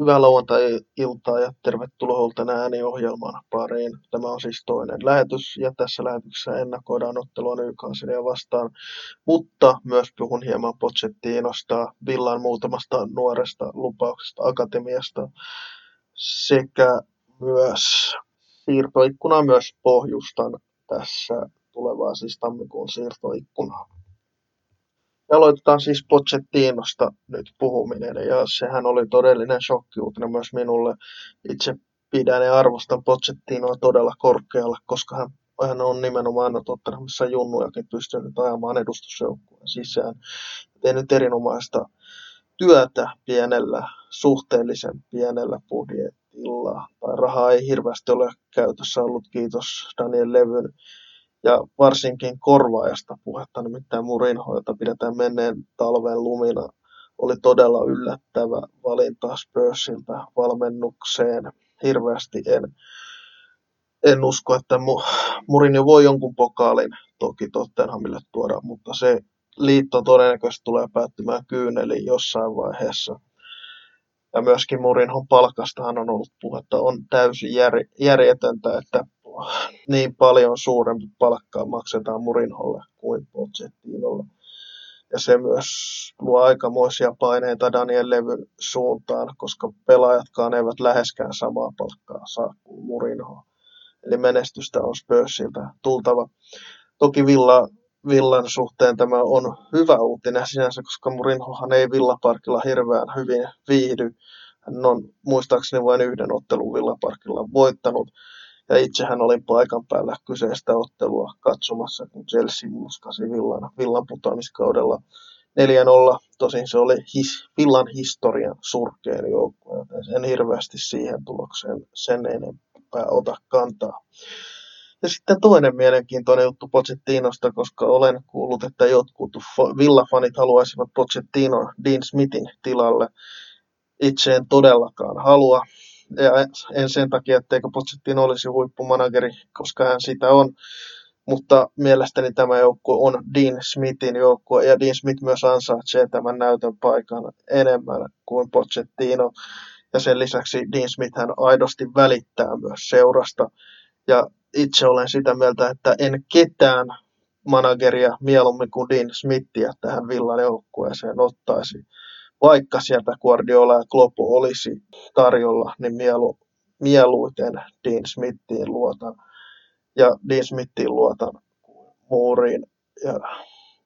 Hyvää lauantai-iltaa ja tervetuloa Holten ääniohjelman pariin. Tämä on siis toinen lähetys ja tässä lähetyksessä ennakoidaan ottelua Newcastlea vastaan, mutta myös puhun hieman Pochettinosta, Villan muutamasta nuoresta lupauksesta akatemiasta sekä myös siirtoikkunaa myös pohjustan tässä tulevaa siis tammikuun siirtoikkunaa. Aloitetaan siis Pochettinosta nyt puhuminen, ja sehän oli todellinen shokkiuutinen myös minulle. Itse pidän ja arvostan Pochettinoa todella korkealla, koska hän, hän on nimenomaan Tottenhamissa junnujakin pystynyt ajamaan edustusjoukkueen sisään. Tehnyt erinomaista työtä pienellä, suhteellisen pienellä budjetilla. Tai rahaa ei hirveästi ole käytössä ollut, kiitos Daniel Levyn ja varsinkin korvaajasta puhetta, nimittäin Murinho, jota pidetään menneen talven lumina, oli todella yllättävä valinta Spursilta valmennukseen. Hirveästi en, en usko, että Murinho voi jonkun pokaalin toki Tottenhamille tuoda, mutta se liitto todennäköisesti tulee päättymään kyyneliin jossain vaiheessa. Ja myöskin Murinhon palkastahan on ollut puhetta, on täysin jär, järjetöntä, että niin paljon suurempi palkkaa maksetaan Murinholle kuin Pochettinolle. Ja se myös luo aikamoisia paineita Daniel Levyn suuntaan, koska pelaajatkaan eivät läheskään samaa palkkaa saa kuin Murinho. Eli menestystä on Spursilta tultava. Toki Villa, Villan suhteen tämä on hyvä uutinen sinänsä, koska Murinhohan ei Villaparkilla hirveän hyvin viihdy. Hän on muistaakseni vain yhden ottelun Villaparkilla voittanut. Ja itsehän olin paikan päällä kyseistä ottelua katsomassa, kun Chelsea muskasi Villan, Villan putoamiskaudella 4-0. Tosin se oli his, Villan historian surkein joukkue, joten en hirveästi siihen tulokseen sen enempää ota kantaa. Ja sitten toinen mielenkiintoinen juttu Pochettinosta, koska olen kuullut, että jotkut Villa-fanit haluaisivat Pochettino Dean Smithin tilalle. Itse en todellakaan halua en sen takia, etteikö Pochettino olisi huippumanageri, koska hän sitä on, mutta mielestäni tämä joukkue on Dean Smithin joukkue, ja Dean Smith myös ansaitsee tämän näytön paikan enemmän kuin Pochettino, ja sen lisäksi Dean Smith hän aidosti välittää myös seurasta, ja itse olen sitä mieltä, että en ketään manageria mieluummin kuin Dean Smithia tähän Villan joukkueeseen ottaisi vaikka sieltä Guardiola ja Klopp olisi tarjolla, niin mielu, mieluiten Dean Smithiin luotan. Ja Dean Smithiin luotan muuriin. Ja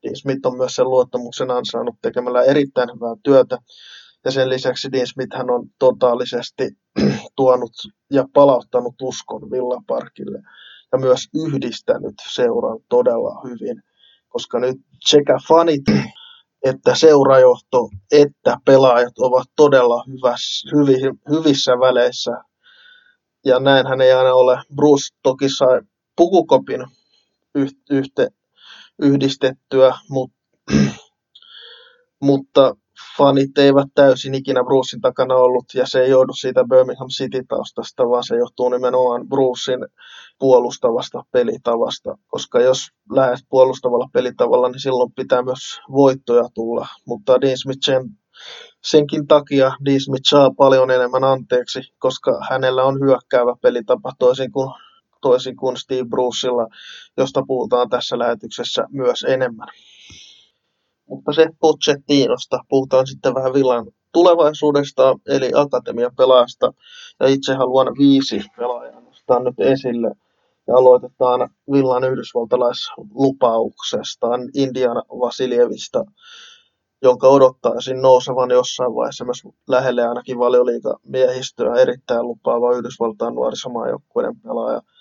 Dean Smith on myös sen luottamuksen ansainnut tekemällä erittäin hyvää työtä. Ja sen lisäksi Dean Smith hän on totaalisesti tuonut ja palauttanut uskon Villaparkille ja myös yhdistänyt seuran todella hyvin, koska nyt sekä fanit että seurajohto että pelaajat ovat todella hyvässä, hyvi, hyvissä väleissä. Ja näinhän ei aina ole. Bruce toki sai pukukopin yhte, yhdistettyä, mutta, mutta fanit eivät täysin ikinä Brucein takana ollut, ja se ei joudu siitä Birmingham City-taustasta, vaan se johtuu nimenomaan Brucein puolustavasta pelitavasta, koska jos lähdet puolustavalla pelitavalla, niin silloin pitää myös voittoja tulla, mutta Dean Smith sen, senkin takia Dean Smith saa paljon enemmän anteeksi, koska hänellä on hyökkäävä pelitapa toisin kuin toisin kuin Steve Brucella, josta puhutaan tässä lähetyksessä myös enemmän. Mutta se Pochettinosta puhutaan sitten vähän Villan tulevaisuudesta, eli akatemian pelaajasta. Ja itse haluan viisi pelaajaa nostaa nyt esille. Ja aloitetaan Villan yhdysvaltalaislupauksestaan Indiana Vasiljevista, jonka odottaisin nousevan jossain vaiheessa myös lähelle ainakin valioliiga miehistöä erittäin lupaava Yhdysvaltain nuorisomaajoukkueiden pelaaja –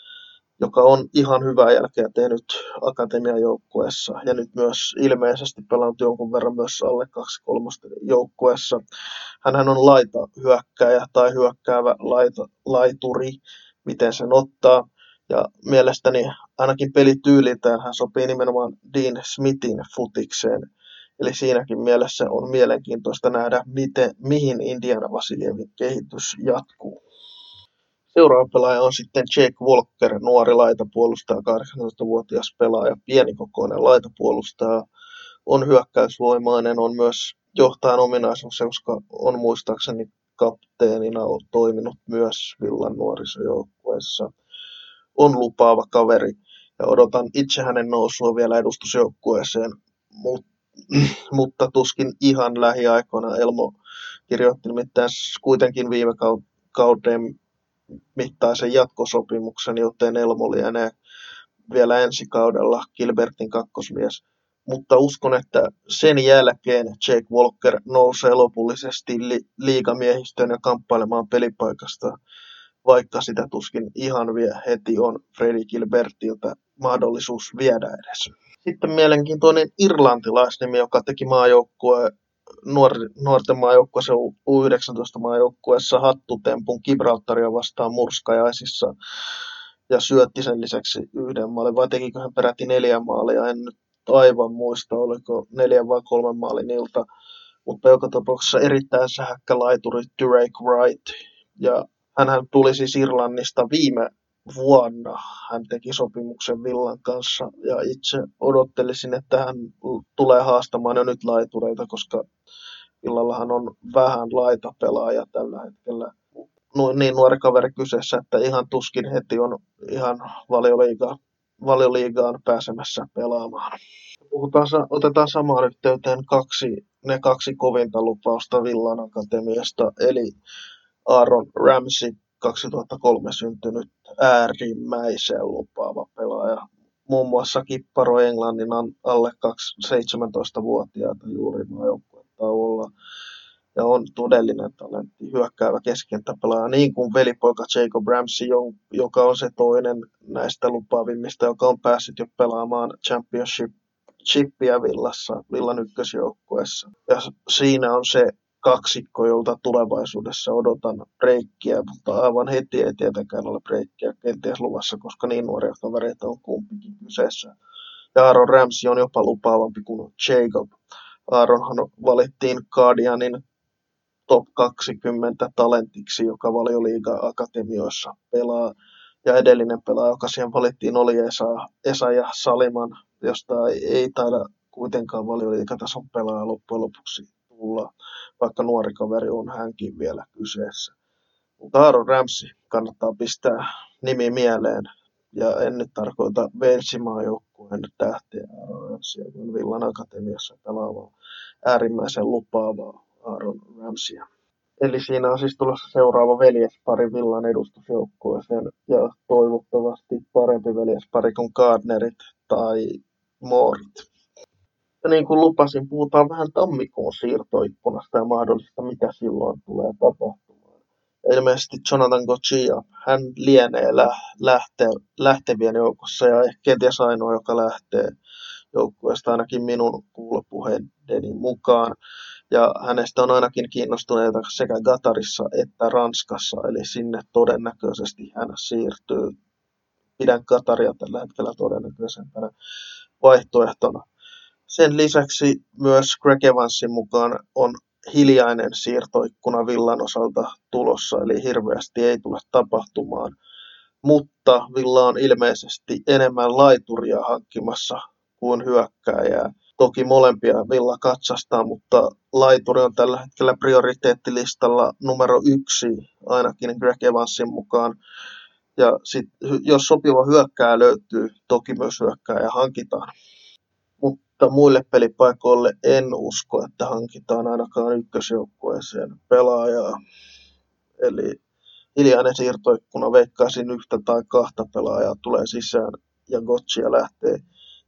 joka on ihan hyvää jälkeä tehnyt akatemian joukkueessa ja nyt myös ilmeisesti pelannut jonkun verran myös alle 2-3 joukkueessa. Hänhän on laita hyökkääjä tai hyökkäävä laita, laituri, miten sen ottaa. Ja mielestäni ainakin pelityyliltään hän sopii nimenomaan Dean Smithin futikseen. Eli siinäkin mielessä on mielenkiintoista nähdä, miten, mihin Indiana Vasiljevin kehitys jatkuu. Seuraava pelaaja on sitten Jake Walker, nuori laitapuolustaja, 18-vuotias pelaaja, pienikokoinen laitapuolustaja, on hyökkäysvoimainen, on myös johtajan ominaisuus, koska on muistaakseni kapteenina on toiminut myös Villan nuorisojoukkueessa. On lupaava kaveri ja odotan itse hänen nousua vielä edustusjoukkueeseen, Mut, mutta tuskin ihan lähiaikoina. Elmo kirjoitti nimittäin kuitenkin viime kauden mittaisen jatkosopimuksen, joten Elmo lienee vielä ensi kaudella Gilbertin kakkosmies. Mutta uskon, että sen jälkeen Jake Walker nousee lopullisesti li- liigamiehistöön ja kamppailemaan pelipaikasta, vaikka sitä tuskin ihan vielä heti on Freddy Gilbertiltä mahdollisuus viedä edes. Sitten mielenkiintoinen irlantilaisnimi, joka teki maajoukkue nuor, nuorten maajoukkueessa U19 maajoukkueessa hattutempun Gibraltaria vastaan murskajaisissa ja syötti sen lisäksi yhden maalin, vai tekikö hän peräti neljä maalia, en nyt aivan muista, oliko neljä vai kolme maalin ilta, mutta joka tapauksessa erittäin sähäkkä laituri Drake Wright, ja hän tuli siis Irlannista viime vuonna. Hän teki sopimuksen Villan kanssa ja itse odottelisin, että hän tulee haastamaan jo nyt laitureita, koska Villallahan on vähän laitapelaaja tällä hetkellä. Niin nuori kaveri kyseessä, että ihan tuskin heti on ihan valioliigaan, valioliigaan pääsemässä pelaamaan. Puhutaan, otetaan samaan yhteyteen kaksi, ne kaksi kovinta lupausta Villan Akatemiasta, eli Aaron Ramsey 2003 syntynyt äärimmäisen lupaava pelaaja. Muun muassa kipparo Englannin alle 17-vuotiaita juuri maajoukkuetauolla ja on todellinen talentti, hyökkäävä keskentäpelaaja, niin kuin velipoika Jacob Ramsey, joka on se toinen näistä lupaavimmista, joka on päässyt jo pelaamaan Championship chippiä Villassa, Villan ykkösjoukkueessa. Ja siinä on se kaksikko, jolta tulevaisuudessa odotan breikkiä, mutta aivan heti ei tietenkään ole breikkiä kenties luvassa, koska niin nuoria kavereita on kumpikin kyseessä. Ja Aaron Ramsey on jopa lupaavampi kuin Jacob. Aaronhan valittiin Guardianin top 20 talentiksi, joka valioliiga akatemioissa pelaa. Ja edellinen pelaaja, joka siihen valittiin, oli Esa, Esa ja Saliman, josta ei, taida kuitenkaan valioliigatason pelaaja loppujen lopuksi tulla vaikka nuori kaveri on hänkin vielä kyseessä. Mutta Aaron Ramsey kannattaa pistää nimi mieleen. Ja en nyt tarkoita Velsimaa joukkueen tähtiä Aaron Ramsey, vaan Villan Akatemiassa pelaavaa äärimmäisen lupaavaa Aaron Ramseya. Eli siinä on siis tulossa seuraava veljespari Villan edustusjoukkueeseen ja toivottavasti parempi veljespari kuin Gardnerit tai Moorit. Ja niin kuin lupasin, puhutaan vähän tammikuun siirtoikkunasta ja mahdollista, mitä silloin tulee tapahtumaan. Ilmeisesti Jonathan Gochia, hän lienee lä- lähtee, lähtevien joukossa ja ehkä kenties ainoa, joka lähtee joukkueesta ainakin minun kuulopuheideni mukaan. Ja hänestä on ainakin kiinnostuneita sekä Gatarissa että Ranskassa, eli sinne todennäköisesti hän siirtyy. Pidän Kataria tällä hetkellä todennäköisempänä vaihtoehtona. Sen lisäksi myös Greg Evansin mukaan on hiljainen siirtoikkuna Villan osalta tulossa, eli hirveästi ei tule tapahtumaan. Mutta Villa on ilmeisesti enemmän laituria hankkimassa kuin hyökkääjää. Toki molempia Villa katsastaa, mutta laituri on tällä hetkellä prioriteettilistalla numero yksi, ainakin Greg Evansin mukaan. Ja sit, jos sopiva hyökkää löytyy, toki myös hyökkääjä hankitaan mutta muille pelipaikoille en usko, että hankitaan ainakaan ykkösjoukkueeseen pelaajaa. Eli hiljainen siirtoikkuna veikkaisin yhtä tai kahta pelaajaa tulee sisään ja Gotchia lähtee.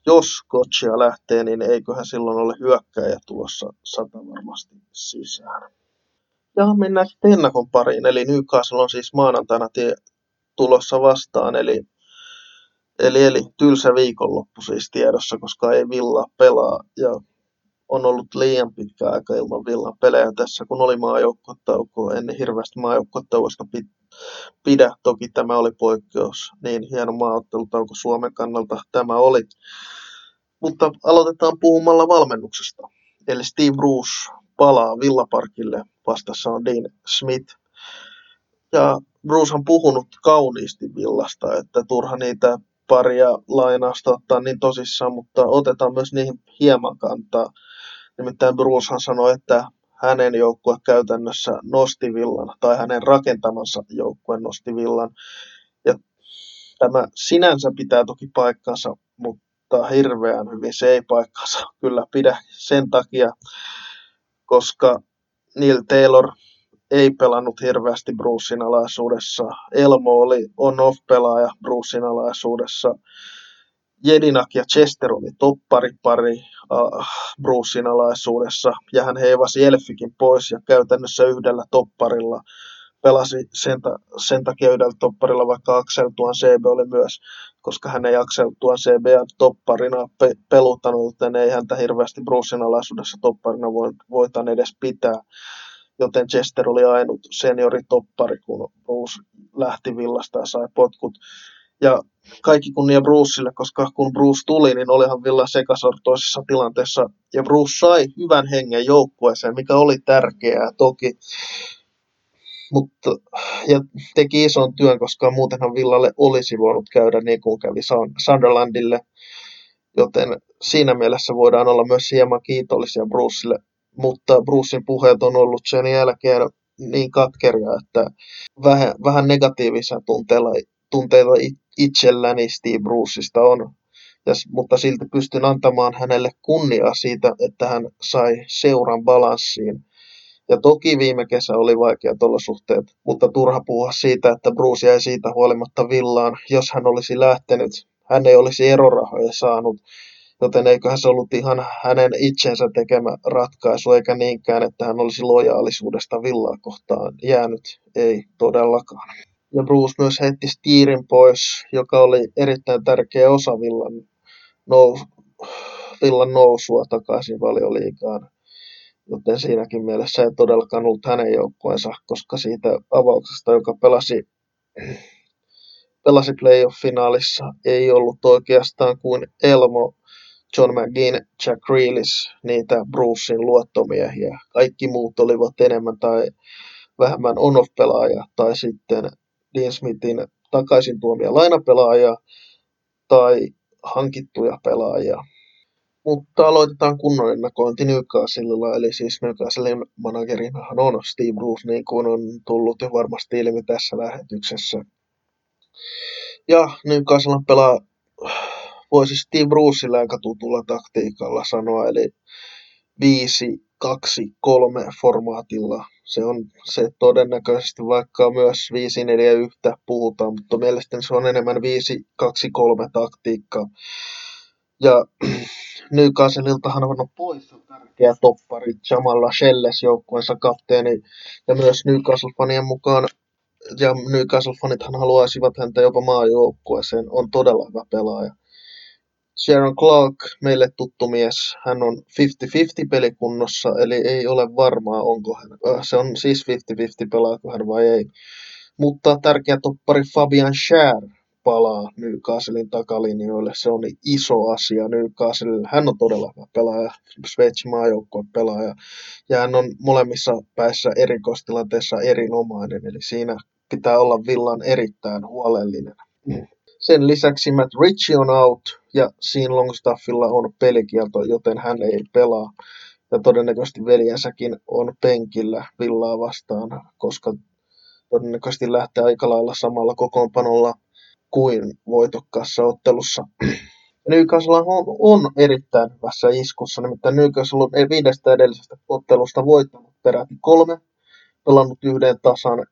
Jos Gotchia lähtee, niin eiköhän silloin ole hyökkäjä tulossa sata varmasti sisään. Ja mennään sitten ennakon pariin, eli Newcastle on siis maanantaina tie tulossa vastaan, eli Eli, eli tylsä viikonloppu siis tiedossa, koska ei Villa pelaa ja on ollut liian pitkä aika ilman Villan pelejä tässä, kun oli maajoukkuetauko. En hirveästi maajoukkuetauosta pidä. Toki tämä oli poikkeus. Niin hieno maaottelutauko Suomen kannalta tämä oli. Mutta aloitetaan puhumalla valmennuksesta. Eli Steve Bruce palaa Villaparkille. Vastassa on Dean Smith. Ja Bruce on puhunut kauniisti Villasta, että turha niitä paria lainausta ottaa niin tosissaan, mutta otetaan myös niihin hieman kantaa. Nimittäin Brucehan sanoi, että hänen joukkue käytännössä nosti villan, tai hänen rakentamansa joukkue nosti villan. Ja tämä sinänsä pitää toki paikkansa, mutta hirveän hyvin se ei paikkansa kyllä pidä sen takia, koska Neil Taylor ei pelannut hirveästi Brucein alaisuudessa. Elmo oli on-off-pelaaja Brucein alaisuudessa. Jedinak ja Chester oli topparipari uh, Brucein alaisuudessa, ja hän heivasi Elfikin pois ja käytännössä yhdellä topparilla pelasi sen, ta- sen takia yhdellä topparilla, vaikka Axel Tuan CB oli myös, koska hän ei Axel Tuan CB topparina pe- peluttanut, joten ei häntä hirveästi Brucein alaisuudessa topparina voitan edes pitää joten Chester oli ainut senioritoppari, kun Bruce lähti villasta ja sai potkut. Ja kaikki kunnia Bruceille, koska kun Bruce tuli, niin olihan Villa sekasortoisessa tilanteessa. Ja Bruce sai hyvän hengen joukkueeseen, mikä oli tärkeää toki. Mutta, ja teki ison työn, koska muutenhan Villalle olisi voinut käydä niin kuin kävi Sunderlandille. Joten siinä mielessä voidaan olla myös hieman kiitollisia Bruceille mutta Brucein puheet on ollut sen jälkeen niin katkeria, että vähän, vähän negatiivisia tunteilla, tunteita itselläni Steve Bruceista on. Ja, mutta silti pystyn antamaan hänelle kunniaa siitä, että hän sai seuran balanssiin. Ja toki viime kesä oli vaikeat olosuhteet, mutta turha puhua siitä, että Bruce jäi siitä huolimatta villaan. Jos hän olisi lähtenyt, hän ei olisi erorahoja saanut joten eiköhän se ollut ihan hänen itsensä tekemä ratkaisu, eikä niinkään, että hän olisi lojaalisuudesta villaa kohtaan jäänyt. Ei todellakaan. Ja Bruce myös heitti Steerin pois, joka oli erittäin tärkeä osa villan, nous, villan nousua takaisin valioliikaan. Joten siinäkin mielessä ei todellakaan ollut hänen joukkueensa, koska siitä avauksesta, joka pelasi pelasi playoff-finaalissa, ei ollut oikeastaan kuin Elmo John McGinn, Jack Grealish, niitä Brucein luottomiehiä. Kaikki muut olivat enemmän tai vähemmän on-off-pelaajia tai sitten Dean Smithin takaisin tuomia lainapelaajia tai hankittuja pelaajia. Mutta aloitetaan kunnon ennakointi Newcastlella, eli siis Newcastlein managerinahan on Steve Bruce, niin kuin on tullut jo varmasti ilmi tässä lähetyksessä. Ja Newcastle pelaa voisi Steve Bruceille aika tutulla taktiikalla sanoa, eli 5 2 3 formaatilla. Se on se todennäköisesti, vaikka myös 5 4 1 puhutaan, mutta mielestäni se on enemmän 5 2 3 taktiikka. Ja Newcastleltahan on pois tärkeä toppari Jamalla Shelles joukkueensa kapteeni ja myös Newcastle-fanien mukaan ja Newcastle-fanithan haluaisivat häntä jopa maajoukkueeseen, on todella hyvä pelaaja. Sharon Clark, meille tuttu mies, hän on 50-50 pelikunnossa, eli ei ole varmaa, onko hän. Äh, se on siis 50-50 pelaako hän vai ei. Mutta tärkeä toppari Fabian Schär palaa Newcastlein takalinjoille. Se on iso asia Newcastle. Hän on todella hyvä pelaaja, Sveitsin maajoukkueen pelaaja. Ja hän on molemmissa päissä erikoistilanteessa erinomainen, eli siinä pitää olla villan erittäin huolellinen. Mm. Sen lisäksi Matt Ritchie on out ja Sean Longstaffilla on pelikielto, joten hän ei pelaa. Ja todennäköisesti veljensäkin on penkillä villaa vastaan, koska todennäköisesti lähtee aika lailla samalla kokoonpanolla kuin voitokkaassa ottelussa. Newcastle on, on erittäin hyvässä iskussa, nimittäin Newcastle on viidestä edellisestä ottelusta voittanut peräti kolme, pelannut yhden tasan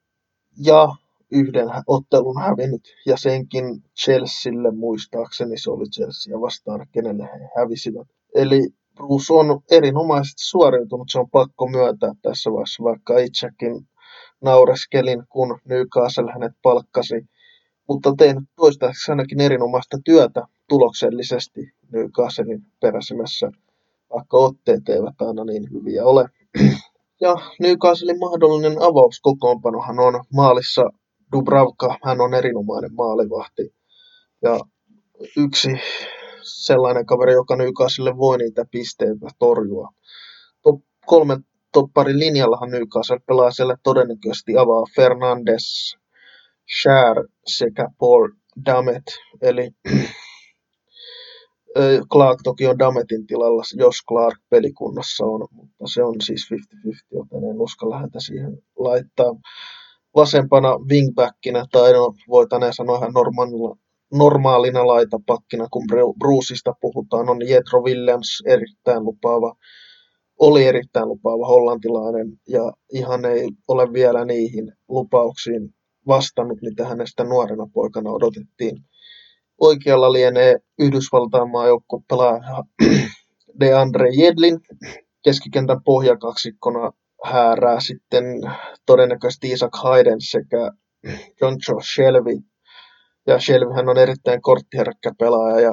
ja yhden ottelun hävinnyt ja senkin Chelsealle muistaakseni se oli Chelsea vastaan, kenelle he hävisivät. Eli Bruce on erinomaisesti suoriutunut, se on pakko myöntää tässä vaiheessa, vaikka itsekin naureskelin, kun Newcastle hänet palkkasi. Mutta tehnyt toistaiseksi ainakin erinomaista työtä tuloksellisesti Newcastlein peräsemässä, vaikka otteet eivät aina niin hyviä ole. Ja Newcastlein mahdollinen avauskokoonpanohan on maalissa Dubravka, hän on erinomainen maalivahti. Ja yksi sellainen kaveri, joka Newcastle voi niitä pisteitä torjua. Top kolme topparin linjallahan Newcastle pelaa siellä todennäköisesti avaa Fernandes, Share sekä Paul Damet. Eli Clark toki on Dametin tilalla, jos Clark pelikunnossa on, mutta se on siis 50-50, joten en uskalla häntä siihen laittaa. Vasempana wingbackinä, tai no, voitaneen sanoa ihan normaalina, normaalina laitapakkina, kun Bruceista puhutaan, on Jetro Williams, erittäin lupaava, oli erittäin lupaava hollantilainen, ja ihan ei ole vielä niihin lupauksiin vastannut, mitä hänestä nuorena poikana odotettiin Oikealla lienee Yhdysvaltain pelaaja DeAndre Jedlin. Keskikentän pohjakaksikkona häärää sitten todennäköisesti Isaac Hayden sekä Joncho Shelby. Ja Shelbyhän on erittäin korttiherkkä pelaaja ja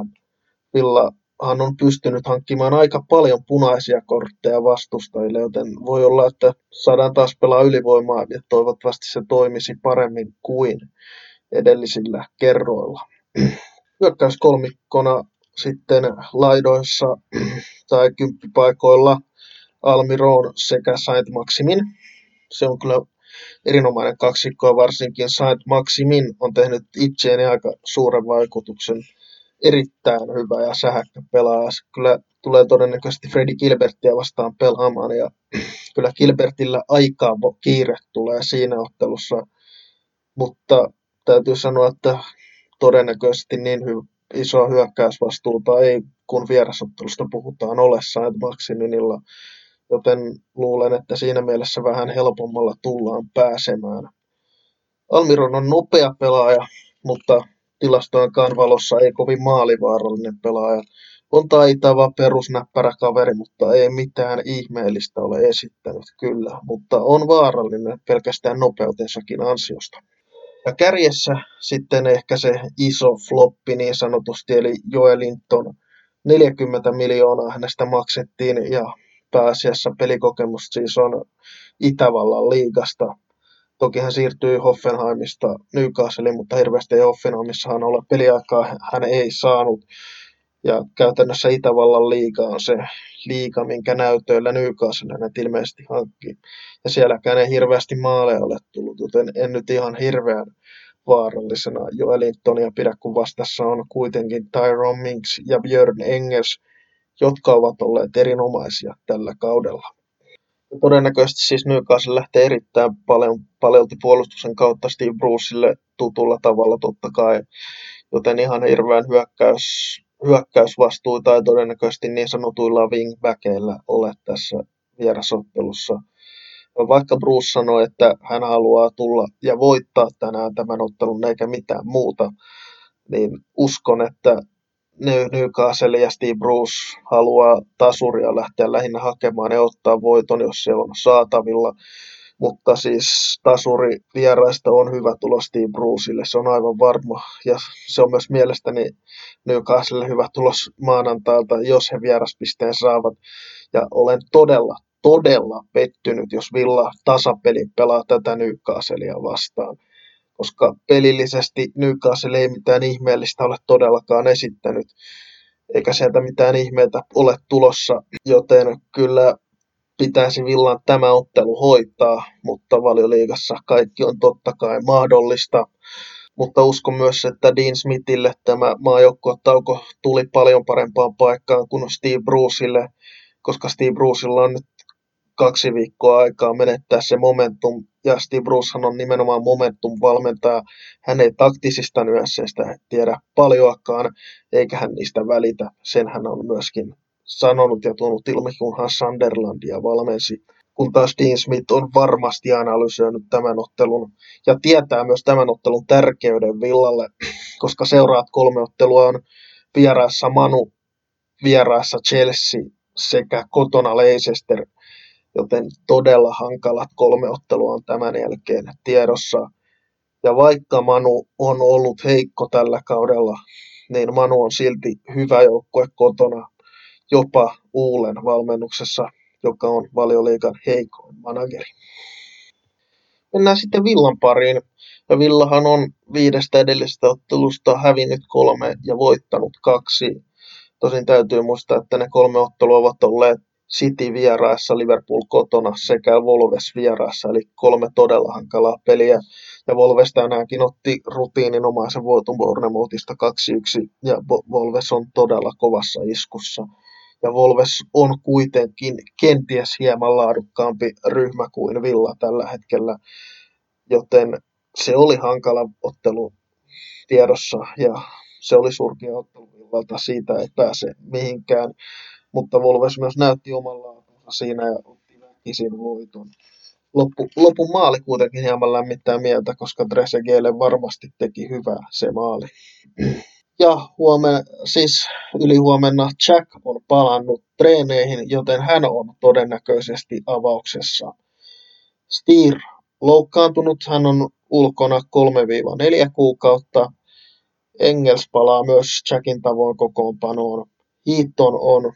Villahan on pystynyt hankkimaan aika paljon punaisia kortteja vastustajille, joten voi olla, että saadaan taas pelaa ylivoimaa ja toivottavasti se toimisi paremmin kuin edellisillä kerroilla hyökkäyskolmikkona sitten laidoissa tai kymppipaikoilla Almiron sekä Saint Maximin. Se on kyllä erinomainen kaksikko varsinkin Saint Maximin on tehnyt itseeni aika suuren vaikutuksen. Erittäin hyvä ja sähäkkä pelaaja. Kyllä tulee todennäköisesti Freddy Gilbertia vastaan pelaamaan ja kyllä Gilbertillä aikaa kiire tulee siinä ottelussa, mutta täytyy sanoa, että todennäköisesti niin hy- isoa hyökkäysvastuuta ei, kun vierasottelusta puhutaan, ole Saint Maximinilla, joten luulen, että siinä mielessä vähän helpommalla tullaan pääsemään. Almiron on nopea pelaaja, mutta tilastojenkaan valossa ei kovin maalivaarallinen pelaaja. On taitava perusnäppärä kaveri, mutta ei mitään ihmeellistä ole esittänyt kyllä, mutta on vaarallinen pelkästään nopeutensakin ansiosta. Ja kärjessä sitten ehkä se iso floppi niin sanotusti, eli Joelinton 40 miljoonaa hänestä maksettiin ja pääasiassa pelikokemus siis on Itävallan liigasta. Toki hän siirtyi Hoffenheimista Newcastleiin, mutta hirveästi Hoffenheimissahan ole peliaikaa hän ei saanut. Ja käytännössä Itävallan liiga on se liiga, minkä näytöillä Newcastle hänet ilmeisesti hankki. Ja sielläkään ei hirveästi maaleja ole tullut, joten en nyt ihan hirveän vaarallisena Joelintonia pidä, kun vastassa on kuitenkin Tyrone Minks ja Björn Engels, jotka ovat olleet erinomaisia tällä kaudella. Ja todennäköisesti siis Newcastle lähtee erittäin paljon, paljolti puolustuksen kautta Steve Brucelle tutulla tavalla totta kai, joten ihan hirveän hyökkäys hyökkäysvastuuta ei todennäköisesti niin sanotuilla wingbackeillä ole tässä vierasottelussa. Vaikka Bruce sanoi, että hän haluaa tulla ja voittaa tänään tämän ottelun eikä mitään muuta, niin uskon, että Newcastle ja Steve Bruce haluaa tasuria lähteä lähinnä hakemaan ja ottaa voiton, jos se on saatavilla. Mutta siis tasuri vieraista on hyvä tulos Steve Bruceille, se on aivan varma. Ja se on myös mielestäni Newcastle hyvä tulos maanantailta, jos he vieraspisteen saavat. Ja olen todella, todella pettynyt, jos Villa tasapelin pelaa tätä Newcastlea vastaan. Koska pelillisesti Newcastle ei mitään ihmeellistä ole todellakaan esittänyt eikä sieltä mitään ihmeitä ole tulossa, joten kyllä pitäisi Villan tämä ottelu hoitaa, mutta valioliigassa kaikki on totta kai mahdollista. Mutta uskon myös, että Dean Smithille tämä maajoukkuetauko tuli paljon parempaan paikkaan kuin Steve Bruceille, koska Steve Brucella on nyt kaksi viikkoa aikaa menettää se momentum, ja Steve Brucehan on nimenomaan momentum-valmentaja. Hän ei taktisista nyansseista tiedä paljoakaan, eikä hän niistä välitä. Sen hän on myöskin sanonut ja tuonut ilmi, kunhan Sunderlandia valmensi. Kun taas Dean Smith on varmasti analysoinut tämän ottelun ja tietää myös tämän ottelun tärkeyden Villalle, koska seuraat kolme ottelua on vieraassa Manu, vieraassa Chelsea sekä kotona Leicester, joten todella hankalat kolme ottelua on tämän jälkeen tiedossa. Ja vaikka Manu on ollut heikko tällä kaudella, niin Manu on silti hyvä joukkue kotona jopa Uulen valmennuksessa, joka on valioliikan heikoin manageri. Mennään sitten Villan pariin. Ja Villahan on viidestä edellisestä ottelusta hävinnyt kolme ja voittanut kaksi. Tosin täytyy muistaa, että ne kolme ottelua ovat olleet City vieraassa, Liverpool kotona sekä Wolves vieraassa, eli kolme todella hankalaa peliä. Ja Volves tänäänkin otti rutiininomaisen voiton Bournemouthista 2-1 ja Volves on todella kovassa iskussa. Ja Volves on kuitenkin kenties hieman laadukkaampi ryhmä kuin Villa tällä hetkellä, joten se oli hankala ottelu tiedossa ja se oli surkea ottelu Villalta, siitä ei pääse mihinkään, mutta Volves myös näytti omalla siinä ja otti väkisin voiton loppu, lopun maali kuitenkin hieman lämmittää mieltä, koska Trezeguetlle varmasti teki hyvää se maali. Ja huomenna, siis yli huomenna Jack on palannut treeneihin, joten hän on todennäköisesti avauksessa. Stier loukkaantunut, hän on ulkona 3-4 kuukautta. Engels palaa myös Jackin tavoin kokoonpanoon. Heaton on,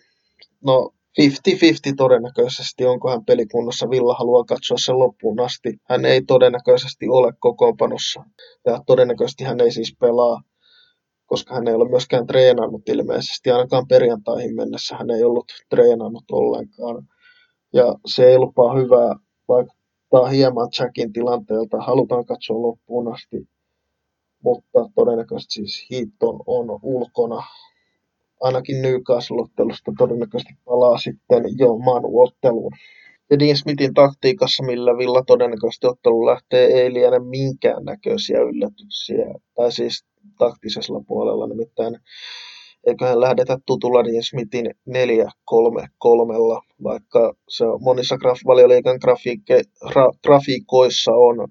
no 50-50 todennäköisesti, onko hän pelikunnossa. Villa haluaa katsoa sen loppuun asti. Hän ei todennäköisesti ole kokoonpanossa. Ja todennäköisesti hän ei siis pelaa, koska hän ei ole myöskään treenannut ilmeisesti. Ainakaan perjantaihin mennessä hän ei ollut treenannut ollenkaan. Ja se ei lupaa hyvää, vaikuttaa hieman Jackin tilanteelta. Halutaan katsoa loppuun asti. Mutta todennäköisesti siis Heaton on ulkona ainakin Newcastle-ottelusta todennäköisesti palaa sitten jo Manu-otteluun. Ja Dean Smithin taktiikassa, millä Villa todennäköisesti ottelu lähtee, ei liene minkäännäköisiä yllätyksiä. Tai siis taktisella puolella nimittäin eiköhän lähdetä tutulla Dean Smithin 4-3-3, vaikka se on monissa graf, valioliikan grafiikoissa on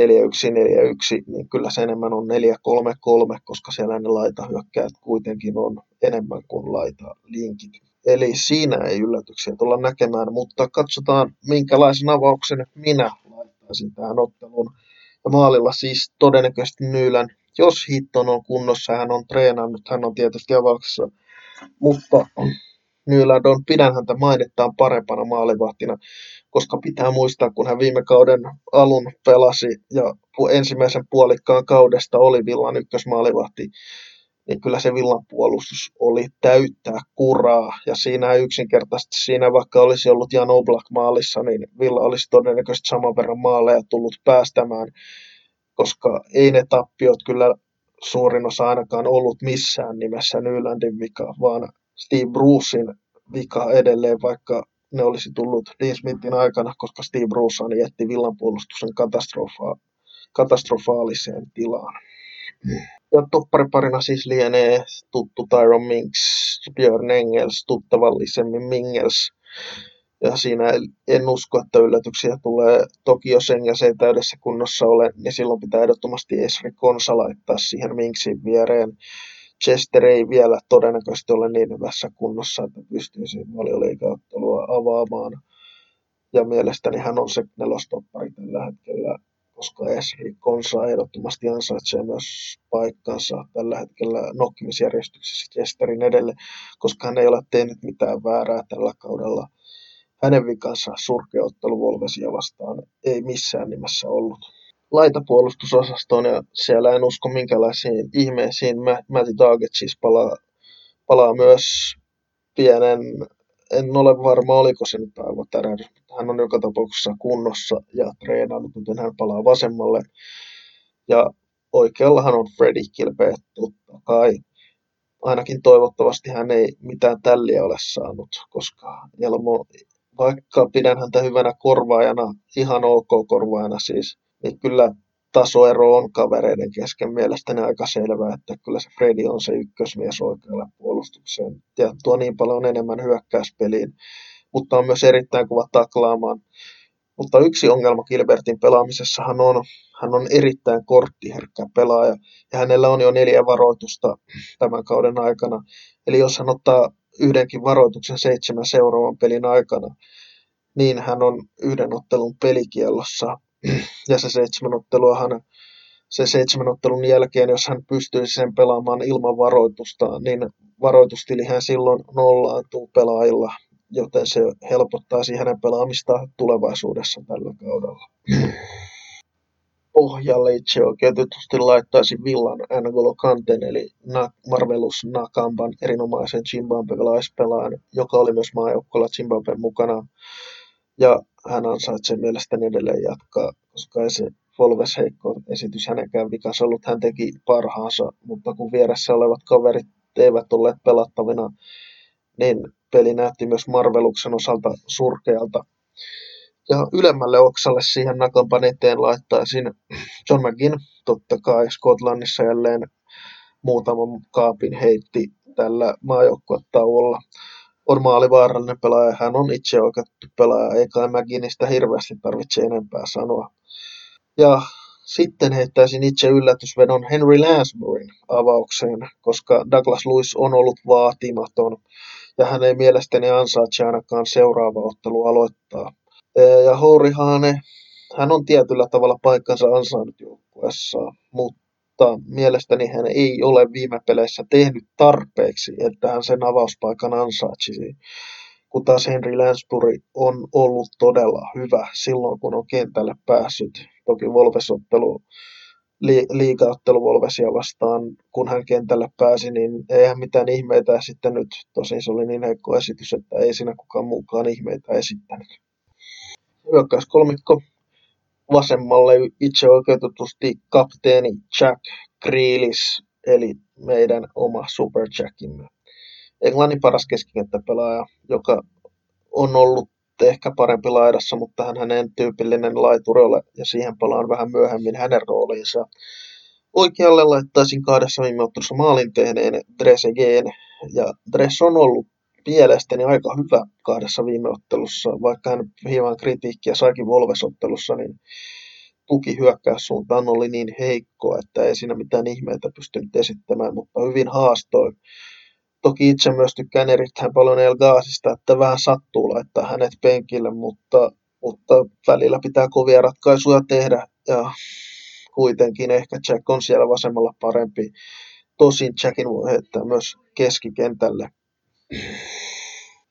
4-1-4-1, niin kyllä se enemmän on 4-3-3, koska siellä ne laitahyökkäät kuitenkin on enemmän kuin laita linkit. Eli siinä ei yllätyksiä tulla näkemään, mutta katsotaan minkälaisen avauksen minä laittaisin tähän otteluun. Ja maalilla siis todennäköisesti Nyylän, jos Hitton on kunnossa, hän on treenannut, hän on tietysti avauksessa, mutta Nyland pidän häntä mainittaan parempana maalivahtina koska pitää muistaa, kun hän viime kauden alun pelasi ja ensimmäisen puolikkaan kaudesta oli Villan ykkösmaalivahti, niin kyllä se Villan puolustus oli täyttää kuraa. Ja siinä yksinkertaisesti, siinä vaikka olisi ollut Jan Oblak maalissa, niin Villa olisi todennäköisesti saman verran maaleja tullut päästämään, koska ei ne tappiot kyllä suurin osa ainakaan ollut missään nimessä Nylandin vika, vaan Steve Brucein vika edelleen, vaikka ne olisi tullut Dean Smithin aikana, koska Steve Bruce jätti villan puolustuksen katastrofa- katastrofaaliseen tilaan. Ja toppariparina siis lienee tuttu Tyron Minks, Björn Engels, tuttavallisemmin Mingels. Ja siinä en usko, että yllätyksiä tulee. Toki jos Engels ei täydessä kunnossa ole, niin silloin pitää ehdottomasti Esri Konsa laittaa siihen Minksin viereen. Chester ei vielä todennäköisesti ole niin hyvässä kunnossa, että pystyisi valioliikaottelua avaamaan. Ja mielestäni hän on se nelostoppari tällä hetkellä, koska Esri Konsa ehdottomasti ansaitsee myös paikkansa tällä hetkellä nokkimisjärjestyksessä Chesterin edelle, koska hän ei ole tehnyt mitään väärää tällä kaudella. Hänen vikansa surkeottelu Volvesia vastaan ei missään nimessä ollut laitapuolustusosastoon ja siellä en usko minkälaisiin ihmeisiin. Matty Target siis palaa, palaa myös pienen, en ole varma oliko se nyt aivotärähdys, mutta hän on joka tapauksessa kunnossa ja treenannut, joten hän palaa vasemmalle. Ja oikeallahan on Freddy Kilpe, totta kai. Ainakin toivottavasti hän ei mitään tälliä ole saanut, koska Elmo, vaikka pidän häntä hyvänä korvaajana, ihan ok korvaajana siis, niin kyllä tasoero on kavereiden kesken mielestäni aika selvää, että kyllä se Fredi on se ykkösmies oikealle puolustukseen ja tuo niin paljon enemmän hyökkäyspeliin, mutta on myös erittäin kova taklaamaan. Mutta yksi ongelma Gilbertin pelaamisessahan on, hän on erittäin korttiherkkä pelaaja ja hänellä on jo neljä varoitusta tämän kauden aikana. Eli jos hän ottaa yhdenkin varoituksen seitsemän seuraavan pelin aikana, niin hän on yhden ottelun pelikiellossa ja se seitsemän otteluahan, se seitsemän ottelun jälkeen, jos hän pystyisi sen pelaamaan ilman varoitusta, niin varoitustilihän silloin nollaantuu pelaajilla, joten se helpottaisi hänen pelaamistaan tulevaisuudessa tällä kaudella. Pohjalle itse oikeutetusti laittaisi Villan Angolo Kanten, eli Marvelus Nakamban erinomaisen Zimbabwe-pelaajan, joka oli myös maajoukkoilla Zimbabwen mukana. Ja hän ansaitsee mielestäni edelleen jatkaa, koska ei se Volves heikko esitys hänenkään vikansa ollut. Hän teki parhaansa, mutta kun vieressä olevat kaverit eivät olleet pelattavina, niin peli näytti myös Marveluksen osalta surkealta. Ja ylemmälle oksalle siihen nakampan eteen laittaisin John McGinn, totta kai Skotlannissa jälleen muutaman kaapin heitti tällä maajoukkuetauolla. On maalivaarallinen pelaaja, hän on itse oikeutettu pelaaja, eikä McGinnistä hirveästi tarvitse enempää sanoa. Ja sitten heittäisin itse yllätysvedon Henry Lansburyn avaukseen, koska Douglas Lewis on ollut vaatimaton ja hän ei mielestäni ansaitse ainakaan seuraava ottelu aloittaa. Ja Houri Haane, hän on tietyllä tavalla paikkansa ansainnut joukkueessa, mutta mielestäni hän ei ole viime peleissä tehnyt tarpeeksi, että hän sen avauspaikan ansaitsisi. Kun taas Henry Lansbury on ollut todella hyvä silloin, kun on kentälle päässyt. Toki Volvesottelu li, liigaottelu Volvesia vastaan, kun hän kentälle pääsi, niin eihän mitään ihmeitä sitten nyt. Tosin se oli niin heikko esitys, että ei siinä kukaan muukaan ihmeitä esittänyt. kolmikko vasemmalle itse oikeutetusti kapteeni Jack Grealish, eli meidän oma Super Jackimme. Englannin paras keskikenttäpelaaja, joka on ollut ehkä parempi laidassa, mutta hän hänen tyypillinen laituri ole, ja siihen palaan vähän myöhemmin hänen rooliinsa. Oikealle laittaisin kahdessa viime maalin tehneen Dresegeen, ja Dres on ollut mielestäni aika hyvä kahdessa viime ottelussa, vaikka hän hieman kritiikkiä saikin Volves-ottelussa, niin tuki hyökkäyssuuntaan oli niin heikko, että ei siinä mitään ihmeitä pystynyt esittämään, mutta hyvin haastoi Toki itse myös tykkään erittäin paljon El Gaasista, että vähän sattuu laittaa hänet penkille, mutta, mutta välillä pitää kovia ratkaisuja tehdä ja kuitenkin ehkä Jack on siellä vasemmalla parempi. Tosin Jackin voi heittää myös keskikentälle.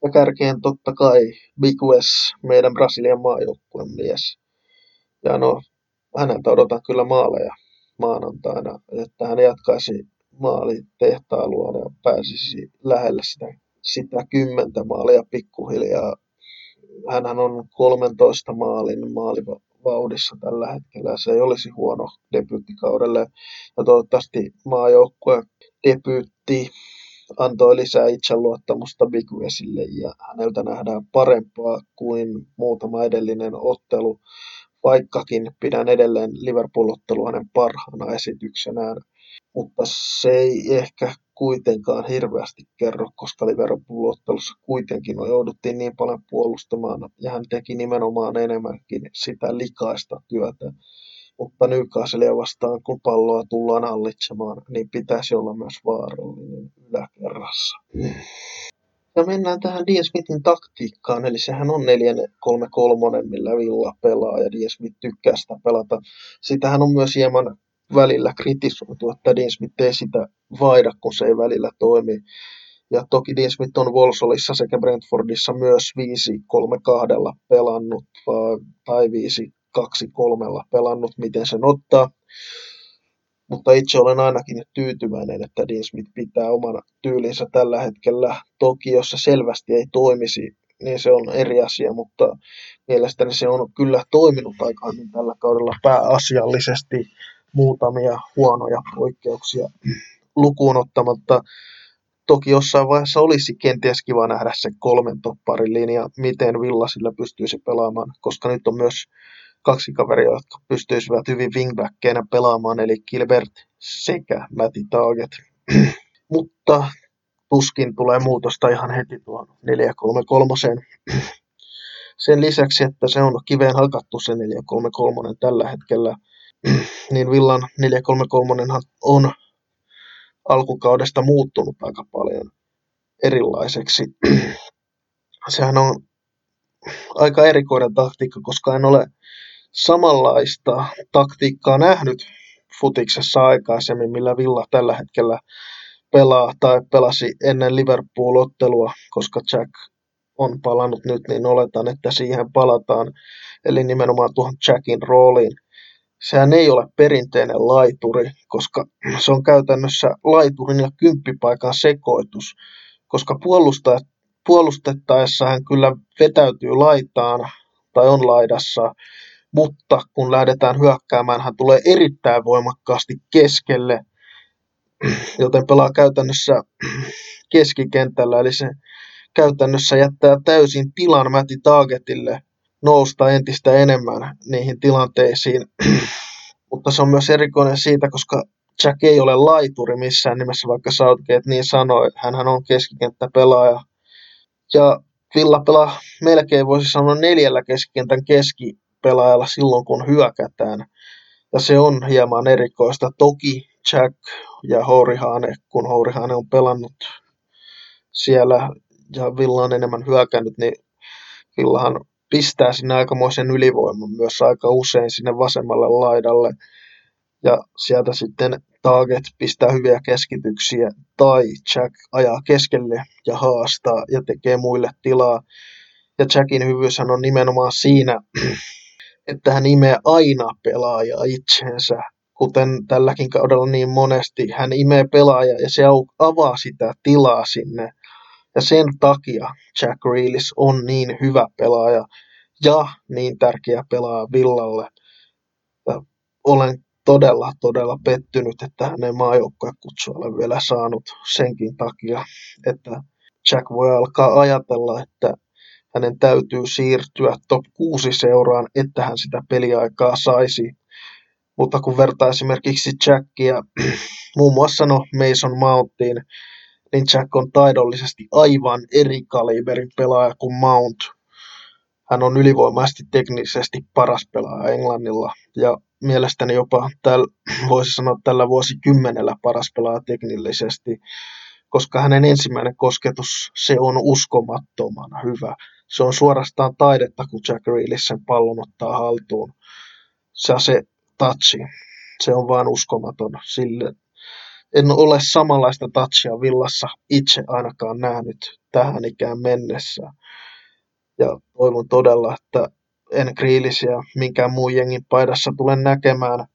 Ja kärkeen totta kai Big Wes, meidän Brasilian maajoukkueen mies. Ja no, häneltä odotan kyllä maaleja maanantaina, että hän jatkaisi maalitehtailua ja pääsisi lähelle sitä, sitä kymmentä maalia pikkuhiljaa. Hänhän on 13 maalin maalivauhdissa tällä hetkellä. Se ei olisi huono debyyttikaudelle. Ja toivottavasti maajoukkue debyytti antoi lisää itseluottamusta Big Wesille ja häneltä nähdään parempaa kuin muutama edellinen ottelu, vaikkakin pidän edelleen Liverpool-ottelu hänen parhaana esityksenään mutta se ei ehkä kuitenkaan hirveästi kerro, koska Liverpool-ottelussa kuitenkin jouduttiin niin paljon puolustamaan ja hän teki nimenomaan enemmänkin sitä likaista työtä. Mutta Newcastlea vastaan, kun palloa tullaan hallitsemaan, niin pitäisi olla myös vaarallinen yläkerrassa. Ja mennään tähän D. Smithin taktiikkaan, eli sehän on 4-3-3, millä Villa pelaa, ja D. Smith tykkää sitä pelata. Sitähän on myös hieman välillä kritisoitu, että Dean Smith ei sitä vaida, kun se ei välillä toimi. Ja toki Dean Smith on Wolsolissa sekä Brentfordissa myös 5-3-2 pelannut, tai 5-2-3 pelannut, miten sen ottaa. Mutta itse olen ainakin tyytyväinen, että Dean Smith pitää oman tyylinsä tällä hetkellä. Toki jos se selvästi ei toimisi, niin se on eri asia, mutta mielestäni se on kyllä toiminut aika hyvin tällä kaudella pääasiallisesti muutamia huonoja poikkeuksia lukuun ottamatta. Toki jossain vaiheessa olisi kenties kiva nähdä se kolmen topparin linja, miten Villa sillä pystyisi pelaamaan, koska nyt on myös kaksi kaveria, jotka pystyisivät hyvin wingbackkeinä pelaamaan, eli Gilbert sekä Matti Target. Mutta tuskin tulee muutosta ihan heti tuohon 433. Sen lisäksi, että se on kiveen hakattu se 433 tällä hetkellä, niin Villan 433 on alkukaudesta muuttunut aika paljon erilaiseksi. Sehän on aika erikoinen taktiikka, koska en ole samanlaista taktiikkaa nähnyt futiksessa aikaisemmin, millä Villa tällä hetkellä pelaa tai pelasi ennen Liverpool-ottelua, koska Jack on palannut nyt, niin oletan, että siihen palataan. Eli nimenomaan tuohon Jackin rooliin – sehän ei ole perinteinen laituri, koska se on käytännössä laiturin ja kymppipaikan sekoitus, koska puolustajat, puolustettaessa hän kyllä vetäytyy laitaan tai on laidassa, mutta kun lähdetään hyökkäämään, hän tulee erittäin voimakkaasti keskelle, joten pelaa käytännössä keskikentällä, eli se käytännössä jättää täysin tilan Mäti Targetille nousta entistä enemmän niihin tilanteisiin. Mutta se on myös erikoinen siitä, koska Jack ei ole laituri missään nimessä, vaikka Southgate niin sanoi. Hänhän on keskikenttäpelaaja. Ja Villa pelaa melkein voisi sanoa neljällä keskikentän keskipelaajalla silloin, kun hyökätään. Ja se on hieman erikoista. Toki Jack ja Hourihane, kun Hourihane on pelannut siellä ja Villa on enemmän hyökännyt, niin Villahan pistää sinne aikamoisen ylivoiman myös aika usein sinne vasemmalle laidalle. Ja sieltä sitten Target pistää hyviä keskityksiä tai Jack ajaa keskelle ja haastaa ja tekee muille tilaa. Ja Jackin hyvyys on nimenomaan siinä, että hän imee aina pelaajaa itseensä, kuten tälläkin kaudella niin monesti. Hän imee pelaajaa ja se avaa sitä tilaa sinne ja sen takia Jack Grealish on niin hyvä pelaaja ja niin tärkeä pelaaja Villalle. Ja olen todella, todella pettynyt, että hänen maajoukkuekutsua ole vielä saanut senkin takia, että Jack voi alkaa ajatella, että hänen täytyy siirtyä top 6 seuraan, että hän sitä peliaikaa saisi. Mutta kun vertaa esimerkiksi Jackia muun muassa no Mason Mountiin, niin Jack on taidollisesti aivan eri kaliberin pelaaja kuin Mount. Hän on ylivoimaisesti teknisesti paras pelaaja Englannilla ja mielestäni jopa täl, voisi sanoa tällä vuosikymmenellä paras pelaaja teknillisesti, koska hänen ensimmäinen kosketus, se on uskomattoman hyvä. Se on suorastaan taidetta, kun Jack Reelis sen pallon ottaa haltuun. Se, se touchi, se on vain uskomaton. Sille, en ole samanlaista touchia villassa itse ainakaan nähnyt tähän ikään mennessä. Ja toivon todella, että en kriilisiä minkään muun jengin paidassa tule näkemään,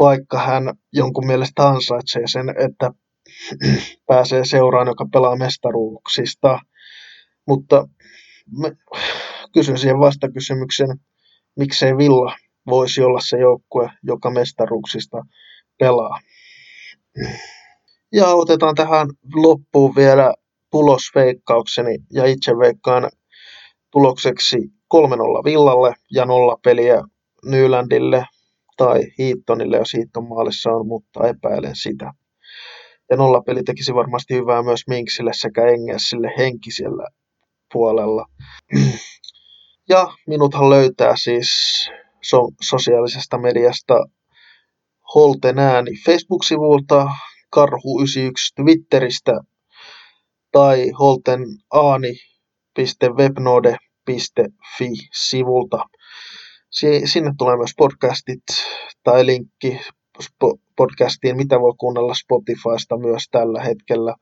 vaikka hän jonkun mielestä ansaitsee sen, että pääsee seuraan, joka pelaa mestaruuksista. Mutta kysyn siihen vastakysymyksen, miksei Villa voisi olla se joukkue, joka mestaruuksista pelaa. Ja otetaan tähän loppuun vielä tulosveikkaukseni ja itse veikkaan tulokseksi 3-0 Villalle ja nolla peliä Nylandille tai Hiittonille, jos Hiitton maalissa on, mutta epäilen sitä. Ja nolla peli tekisi varmasti hyvää myös Minksille sekä Engelsille henkisellä puolella. Ja minuthan löytää siis so- sosiaalisesta mediasta Holten ääni Facebook-sivulta, Karhu91 Twitteristä tai Holten aani.webnode.fi-sivulta. Sinne tulee myös podcastit tai linkki podcastiin, mitä voi kuunnella Spotifysta myös tällä hetkellä.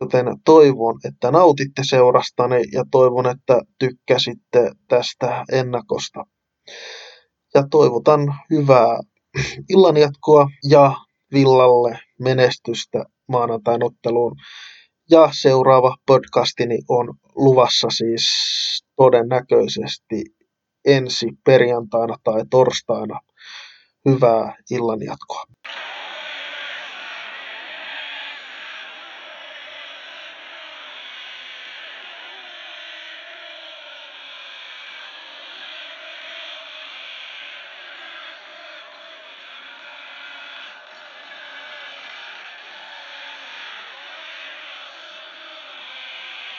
Joten toivon, että nautitte seurastani ja toivon, että tykkäsitte tästä ennakosta. Ja toivotan hyvää illanjatkoa ja Villalle menestystä maanantain otteluun. Ja seuraava podcastini on luvassa siis todennäköisesti ensi perjantaina tai torstaina. Hyvää illanjatkoa.